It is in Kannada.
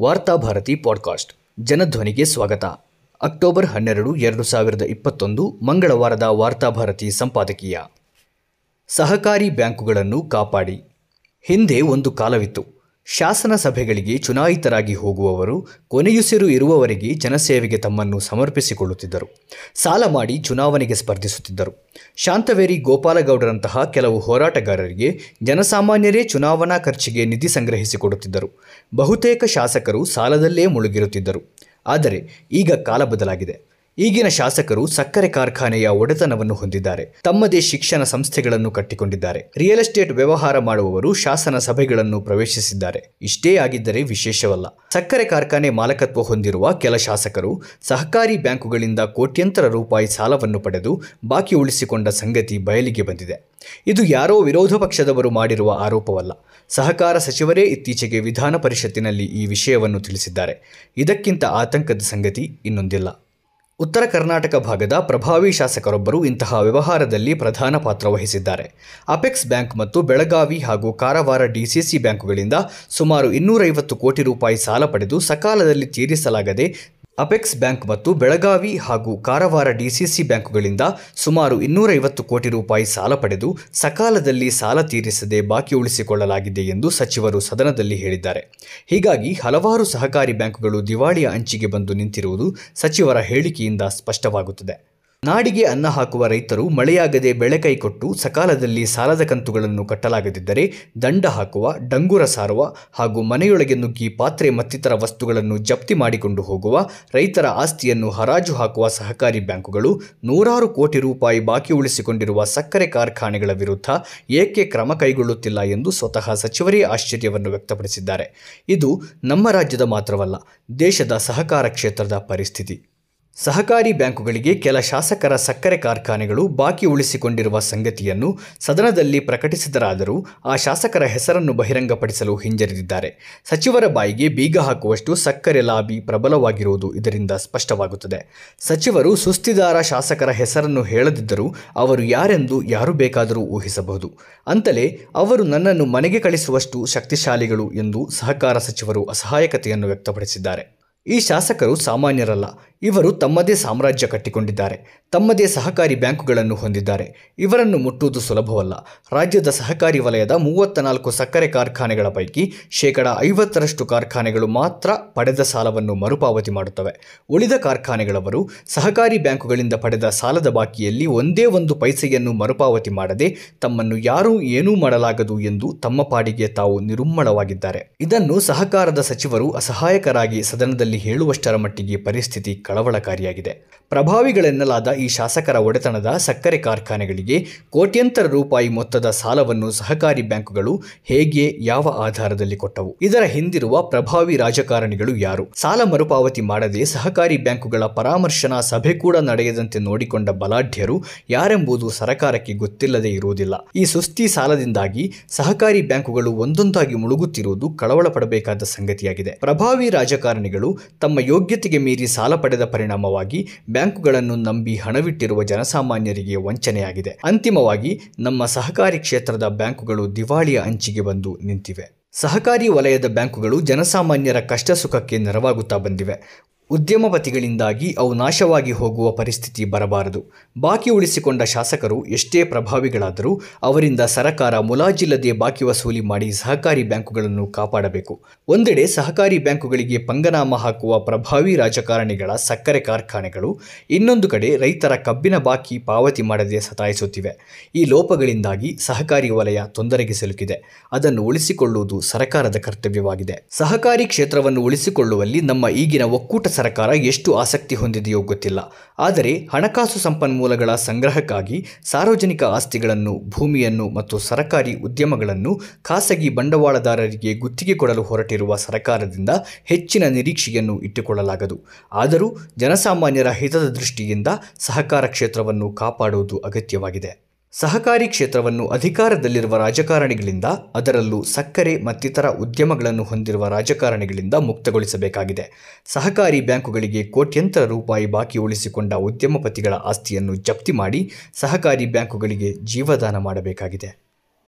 ವಾರ್ತಾಭಾರತಿ ಪಾಡ್ಕಾಸ್ಟ್. ಜನಧ್ವನಿಗೆ ಸ್ವಾಗತ. ಅಕ್ಟೋಬರ್ ಹನ್ನೆರಡು, ಎರಡು ಸಾವಿರದ ಇಪ್ಪತ್ತೊಂದು, ಮಂಗಳವಾರದ ವಾರ್ತಾಭಾರತಿ ಸಂಪಾದಕೀಯ. ಸಹಕಾರಿ ಬ್ಯಾಂಕುಗಳನ್ನು ಕಾಪಾಡಿ. ಹಿಂದೆ ಒಂದು ಕಾಲವಿತ್ತು. ಶಾಸನ ಸಭೆಗಳಿಗೆ ಚುನಾಯಿತರಾಗಿ ಹೋಗುವವರು ಕೊನೆಯುಸಿರು ಇರುವವರೆಗೆ ಜನಸೇವೆಗೆ ತಮ್ಮನ್ನು ಸಮರ್ಪಿಸಿಕೊಳ್ಳುತ್ತಿದ್ದರು. ಸಾಲ ಮಾಡಿ ಚುನಾವಣೆಗೆ ಸ್ಪರ್ಧಿಸುತ್ತಿದ್ದರು. ಶಾಂತವೇರಿ ಗೋಪಾಲಗೌಡರಂತಹ ಕೆಲವು ಹೋರಾಟಗಾರರಿಗೆ ಜನಸಾಮಾನ್ಯರೇ ಚುನಾವಣಾ ಖರ್ಚಿಗೆ ನಿಧಿ ಸಂಗ್ರಹಿಸಿಕೊಡುತ್ತಿದ್ದರು. ಬಹುತೇಕ ಶಾಸಕರು ಸಾಲದಲ್ಲೇ ಮುಳುಗಿರುತ್ತಿದ್ದರು. ಆದರೆ ಈಗ ಕಾಲ ಬದಲಾಗಿದೆ. ಈಗಿನ ಶಾಸಕರು ಸಕ್ಕರೆ ಕಾರ್ಖಾನೆಯ ಒಡೆತನವನ್ನು ಹೊಂದಿದ್ದಾರೆ. ತಮ್ಮದೇ ಶಿಕ್ಷಣ ಸಂಸ್ಥೆಗಳನ್ನು ಕಟ್ಟಿಕೊಂಡಿದ್ದಾರೆ. ರಿಯಲ್ ಎಸ್ಟೇಟ್ ವ್ಯವಹಾರ ಮಾಡುವವರು ಶಾಸನ ಸಭೆಗಳನ್ನು ಪ್ರವೇಶಿಸಿದ್ದಾರೆ. ಇಷ್ಟೇ ಆಗಿದ್ದರೆ ವಿಶೇಷವಲ್ಲ. ಸಕ್ಕರೆ ಕಾರ್ಖಾನೆ ಮಾಲಕತ್ವ ಹೊಂದಿರುವ ಕೆಲ ಶಾಸಕರು ಸಹಕಾರಿ ಬ್ಯಾಂಕುಗಳಿಂದ ಕೋಟ್ಯಂತರ ರೂಪಾಯಿ ಸಾಲವನ್ನು ಪಡೆದು ಬಾಕಿ ಉಳಿಸಿಕೊಂಡ ಸಂಗತಿ ಬಯಲಿಗೆ ಬಂದಿದೆ. ಇದು ಯಾರೋ ವಿರೋಧ ಪಕ್ಷದವರು ಮಾಡಿರುವ ಆರೋಪವಲ್ಲ. ಸಹಕಾರ ಸಚಿವರೇ ಇತ್ತೀಚೆಗೆ ವಿಧಾನ ಪರಿಷತ್ತಿನಲ್ಲಿ ಈ ವಿಷಯವನ್ನು ತಿಳಿಸಿದ್ದಾರೆ. ಇದಕ್ಕಿಂತ ಆತಂಕದ ಸಂಗತಿ ಇನ್ನೊಂದಿಲ್ಲ. ಉತ್ತರ ಕರ್ನಾಟಕ ಭಾಗದ ಪ್ರಭಾವಿ ಶಾಸಕರೊಬ್ಬರು ಇಂತಹ ವ್ಯವಹಾರದಲ್ಲಿ ಪ್ರಧಾನ ಪಾತ್ರ ವಹಿಸಿದ್ದಾರೆ. ಅಪೆಕ್ಸ್ ಬ್ಯಾಂಕ್ ಮತ್ತು ಬೆಳಗಾವಿ ಹಾಗೂ ಕಾರವಾರ ಡಿಸಿಸಿ ಬ್ಯಾಂಕುಗಳಿಂದ ಸುಮಾರು ಇನ್ನೂರೈವತ್ತು ಕೋಟಿ ರೂಪಾಯಿ ಸಾಲ ಪಡೆದು ಸಕಾಲದಲ್ಲಿ ತೀರಿಸಲಾಗದೆ ಅಪೆಕ್ಸ್ ಬ್ಯಾಂಕ್ ಮತ್ತು ಬೆಳಗಾವಿ ಹಾಗೂ ಕಾರವಾರ ಡಿಸಿಸಿ ಬ್ಯಾಂಕುಗಳಿಂದ ಸುಮಾರು ಇನ್ನೂರೈವತ್ತು ಕೋಟಿ ರೂಪಾಯಿ ಸಾಲ ಪಡೆದು ಸಕಾಲದಲ್ಲಿ ಸಾಲ ತೀರಿಸದೆ ಬಾಕಿ ಉಳಿಸಿಕೊಳ್ಳಲಾಗಿದೆ ಎಂದು ಸಚಿವರು ಸದನದಲ್ಲಿ ಹೇಳಿದ್ದಾರೆ. ಹೀಗಾಗಿ ಹಲವಾರು ಸಹಕಾರಿ ಬ್ಯಾಂಕುಗಳು ದಿವಾಳಿಯ ಅಂಚಿಗೆ ಬಂದು ನಿಂತಿರುವುದು ಸಚಿವರ ಹೇಳಿಕೆಯಿಂದ ಸ್ಪಷ್ಟವಾಗುತ್ತದೆ. ನಾಡಿಗೆ ಅನ್ನ ಹಾಕುವ ರೈತರು ಮಳೆಯಾಗದೆ ಬೆಳೆ ಕೈಕೊಟ್ಟು ಸಕಾಲದಲ್ಲಿ ಸಾಲದ ಕಂತುಗಳನ್ನು ಕಟ್ಟಲಾಗದಿದ್ದರೆ ದಂಡ ಹಾಕುವ, ಡಂಗುರ ಸಾರುವ ಹಾಗೂ ಮನೆಯೊಳಗೆ ನುಗ್ಗಿ ಪಾತ್ರೆ ಮತ್ತಿತರ ವಸ್ತುಗಳನ್ನು ಜಪ್ತಿ ಮಾಡಿಕೊಂಡು ಹೋಗುವ, ರೈತರ ಆಸ್ತಿಯನ್ನು ಹರಾಜು ಹಾಕುವ ಸಹಕಾರಿ ಬ್ಯಾಂಕುಗಳು ನೂರಾರು ಕೋಟಿ ರೂಪಾಯಿ ಬಾಕಿ ಉಳಿಸಿಕೊಂಡಿರುವ ಸಕ್ಕರೆ ಕಾರ್ಖಾನೆಗಳ ವಿರುದ್ಧ ಏಕೆ ಕ್ರಮ ಕೈಗೊಳ್ಳುತ್ತಿಲ್ಲ ಎಂದು ಸ್ವತಃ ಸಚಿವರೇ ಆಶ್ಚರ್ಯವನ್ನು ವ್ಯಕ್ತಪಡಿಸಿದ್ದಾರೆ. ಇದು ನಮ್ಮ ರಾಜ್ಯದ ಮಾತ್ರವಲ್ಲ, ದೇಶದ ಸಹಕಾರ ಕ್ಷೇತ್ರದ ಪರಿಸ್ಥಿತಿ. ಸಹಕಾರಿ ಬ್ಯಾಂಕುಗಳಿಗೆ ಕೆಲ ಶಾಸಕರ ಸಕ್ಕರೆ ಕಾರ್ಖಾನೆಗಳು ಬಾಕಿ ಉಳಿಸಿಕೊಂಡಿರುವ ಸಂಗತಿಯನ್ನು ಸದನದಲ್ಲಿ ಪ್ರಕಟಿಸಿದರಾದರೂ ಆ ಶಾಸಕರ ಹೆಸರನ್ನು ಬಹಿರಂಗಪಡಿಸಲು ಹಿಂಜರಿದಿದ್ದಾರೆ. ಸಚಿವರ ಬಾಯಿಗೆ ಬೀಗ ಹಾಕುವಷ್ಟು ಸಕ್ಕರೆ ಲಾಬಿ ಪ್ರಬಲವಾಗಿರುವುದು ಇದರಿಂದ ಸ್ಪಷ್ಟವಾಗುತ್ತದೆ. ಸಚಿವರು ಸುಸ್ತಿದಾರ ಶಾಸಕರ ಹೆಸರನ್ನು ಹೇಳದಿದ್ದರೂ ಅವರು ಯಾರೆಂದು ಯಾರು ಬೇಕಾದರೂ ಊಹಿಸಬಹುದು. ಅಂತಲೇ ಅವರು ನನ್ನನ್ನು ಮನೆಗೆ ಕಳಿಸುವಷ್ಟು ಶಕ್ತಿಶಾಲಿಗಳು ಎಂದು ಸಹಕಾರ ಸಚಿವರು ಅಸಹಾಯಕತೆಯನ್ನು ವ್ಯಕ್ತಪಡಿಸಿದ್ದಾರೆ. ಈ ಶಾಸಕರು ಸಾಮಾನ್ಯರಲ್ಲ. ಇವರು ತಮ್ಮದೇ ಸಾಮ್ರಾಜ್ಯ ಕಟ್ಟಿಕೊಂಡಿದ್ದಾರೆ. ತಮ್ಮದೇ ಸಹಕಾರಿ ಬ್ಯಾಂಕುಗಳನ್ನು ಹೊಂದಿದ್ದಾರೆ. ಇವರನ್ನು ಮುಟ್ಟುವುದು ಸುಲಭವಲ್ಲ. ರಾಜ್ಯದ ಸಹಕಾರಿ ವಲಯದ ಮೂವತ್ತ ನಾಲ್ಕು ಸಕ್ಕರೆ ಕಾರ್ಖಾನೆಗಳ ಪೈಕಿ ಶೇಕಡ ಐವತ್ತರಷ್ಟು ಕಾರ್ಖಾನೆಗಳು ಮಾತ್ರ ಪಡೆದ ಸಾಲವನ್ನು ಮರುಪಾವತಿ ಮಾಡುತ್ತವೆ. ಉಳಿದ ಕಾರ್ಖಾನೆಗಳವರು ಸಹಕಾರಿ ಬ್ಯಾಂಕುಗಳಿಂದ ಪಡೆದ ಸಾಲದ ಬಾಕಿಯಲ್ಲಿ ಒಂದೇ ಒಂದು ಪೈಸೆಯನ್ನು ಮರುಪಾವತಿ ಮಾಡದೆ ತಮ್ಮನ್ನು ಯಾರೂ ಏನೂ ಮಾಡಲಾಗದು ಎಂದು ತಮ್ಮ ಪಾಡಿಗೆ ತಾವು ನಿರುಮ್ಮಳವಾಗಿದ್ದಾರೆ ಇದನ್ನು ಸಹಕಾರದ ಸಚಿವರು ಅಸಹಾಯಕರಾಗಿ ಸದನದಲ್ಲಿ ಹೇಳುವಷ್ಟರ ಮಟ್ಟಿಗೆ ಪರಿಸ್ಥಿತಿ ಕಳವಳಕಾರಿಯಾಗಿದೆ. ಪ್ರಭಾವಿಗಳೆನ್ನಲಾದ ಈ ಶಾಸಕರ ಒಡೆತನದ ಸಕ್ಕರೆ ಕಾರ್ಖಾನೆಗಳಿಗೆ ಕೋಟ್ಯಂತರ ರೂಪಾಯಿ ಮೊತ್ತದ ಸಾಲವನ್ನು ಸಹಕಾರಿ ಬ್ಯಾಂಕುಗಳು ಹೇಗೆ, ಯಾವ ಆಧಾರದಲ್ಲಿ ಕೊಟ್ಟವು? ಇದರ ಹಿಂದಿರುವ ಪ್ರಭಾವಿ ರಾಜಕಾರಣಿಗಳು ಯಾರು? ಸಾಲ ಮರುಪಾವತಿ ಮಾಡದೆ ಸಹಕಾರಿ ಬ್ಯಾಂಕುಗಳ ಪರಾಮರ್ಶನಾ ಸಭೆ ಕೂಡ ನಡೆಯದಂತೆ ನೋಡಿಕೊಂಡ ಬಲಾಢ್ಯರು ಯಾರೆಂಬುದು ಸರಕಾರಕ್ಕೆ ಗೊತ್ತಿಲ್ಲದೆ ಇರುವುದಿಲ್ಲ. ಈ ಸುಸ್ತಿ ಸಾಲದಿಂದಾಗಿ ಸಹಕಾರಿ ಬ್ಯಾಂಕುಗಳು ಒಂದೊಂದಾಗಿ ಮುಳುಗುತ್ತಿರುವುದು ಕಳವಳ ಪಡಬೇಕಾದ ಸಂಗತಿಯಾಗಿದೆ. ಪ್ರಭಾವಿ ರಾಜಕಾರಣಿಗಳು ತಮ್ಮ ಯೋಗ್ಯತೆಗೆ ಮೀರಿ ಸಾಲ ಪಡೆದ ಪರಿಣಾಮವಾಗಿ ಬ್ಯಾಂಕುಗಳನ್ನು ನಂಬಿ ಹಣವಿಟ್ಟಿರುವ ಜನಸಾಮಾನ್ಯರಿಗೆ ವಂಚನೆಯಾಗಿದೆ. ಅಂತಿಮವಾಗಿ, ನಮ್ಮ ಸಹಕಾರಿ ಕ್ಷೇತ್ರದ ಬ್ಯಾಂಕುಗಳು ದಿವಾಳಿಯ ಅಂಚಿಗೆ ಬಂದು ನಿಂತಿವೆ. ಸಹಕಾರಿ ವಲಯದ ಬ್ಯಾಂಕುಗಳು ಜನಸಾಮಾನ್ಯರ ಕಷ್ಟ ಸುಖಕ್ಕೆ ನೆರವಾಗುತ್ತಾ ಬಂದಿವೆ. ಉದ್ಯಮಪತಿಗಳಿಂದಾಗಿ ಅವು ನಾಶವಾಗಿ ಹೋಗುವ ಪರಿಸ್ಥಿತಿ ಬರಬಾರದು. ಬಾಕಿ ಉಳಿಸಿಕೊಂಡ ಶಾಸಕರು ಎಷ್ಟೇ ಪ್ರಭಾವಿಗಳಾದರೂ ಅವರಿಂದ ಸರಕಾರ ಮುಲಾಜಿಲ್ಲದೆ ಬಾಕಿ ವಸೂಲಿ ಮಾಡಿ ಸಹಕಾರಿ ಬ್ಯಾಂಕುಗಳನ್ನು ಕಾಪಾಡಬೇಕು. ಒಂದೆಡೆ ಸಹಕಾರಿ ಬ್ಯಾಂಕುಗಳಿಗೆ ಪಂಗನಾಮ ಹಾಕುವ ಪ್ರಭಾವಿ ರಾಜಕಾರಣಿಗಳ ಸಕ್ಕರೆ ಕಾರ್ಖಾನೆಗಳು, ಇನ್ನೊಂದು ಕಡೆ ರೈತರ ಕಬ್ಬಿನ ಬಾಕಿ ಪಾವತಿ ಮಾಡದೆ ಸತಾಯಿಸುತ್ತಿವೆ. ಈ ಲೋಪಗಳಿಂದಾಗಿ ಸಹಕಾರಿ ವಲಯ ತೊಂದರೆಗೆ ಸಿಲುಕಿದೆ. ಅದನ್ನು ಉಳಿಸಿಕೊಳ್ಳುವುದು ಸರಕಾರದ ಕರ್ತವ್ಯವಾಗಿದೆ. ಸಹಕಾರಿ ಕ್ಷೇತ್ರವನ್ನು ಉಳಿಸಿಕೊಳ್ಳುವಲ್ಲಿ ನಮ್ಮ ಈಗಿನ ಒಕ್ಕೂಟ ಸರ್ಕಾರ ಎಷ್ಟು ಆಸಕ್ತಿ ಹೊಂದಿದೆಯೋ ಗೊತ್ತಿಲ್ಲ. ಆದರೆ ಹಣಕಾಸು ಸಂಪನ್ಮೂಲಗಳ ಸಂಗ್ರಹಕ್ಕಾಗಿ ಸಾರ್ವಜನಿಕ ಆಸ್ತಿಗಳನ್ನು, ಭೂಮಿಯನ್ನು ಮತ್ತು ಸರಕಾರಿ ಉದ್ಯಮಗಳನ್ನು ಖಾಸಗಿ ಬಂಡವಾಳದಾರರಿಗೆ ಗುತ್ತಿಗೆ ಕೊಡಲು ಹೊರಟಿರುವ ಸರ್ಕಾರದಿಂದ ಹೆಚ್ಚಿನ ನಿರೀಕ್ಷೆಯನ್ನು ಇಟ್ಟುಕೊಳ್ಳಲಾಗದು. ಆದರೂ ಜನಸಾಮಾನ್ಯರ ಹಿತದ ದೃಷ್ಟಿಯಿಂದ ಸಹಕಾರ ಕ್ಷೇತ್ರವನ್ನು ಕಾಪಾಡುವುದು ಅಗತ್ಯವಾಗಿದೆ. ಸಹಕಾರಿ ಕ್ಷೇತ್ರವನ್ನು ಅಧಿಕಾರದಲ್ಲಿರುವ ರಾಜಕಾರಣಿಗಳಿಂದ, ಅದರಲ್ಲೂ ಸಕ್ಕರೆ ಮತ್ತಿತರ ಉದ್ಯಮಗಳನ್ನು ಹೊಂದಿರುವ ರಾಜಕಾರಣಿಗಳಿಂದ ಮುಕ್ತಗೊಳಿಸಬೇಕಾಗಿದೆ. ಸಹಕಾರಿ ಬ್ಯಾಂಕುಗಳಿಗೆ ಕೋಟ್ಯಂತರ ರೂಪಾಯಿ ಬಾಕಿ ಉಳಿಸಿಕೊಂಡ ಉದ್ಯಮಪತಿಗಳ ಆಸ್ತಿಯನ್ನು ಜಪ್ತಿ ಮಾಡಿ ಸಹಕಾರಿ ಬ್ಯಾಂಕುಗಳಿಗೆ ಜೀವದಾನ ಮಾಡಬೇಕಾಗಿದೆ.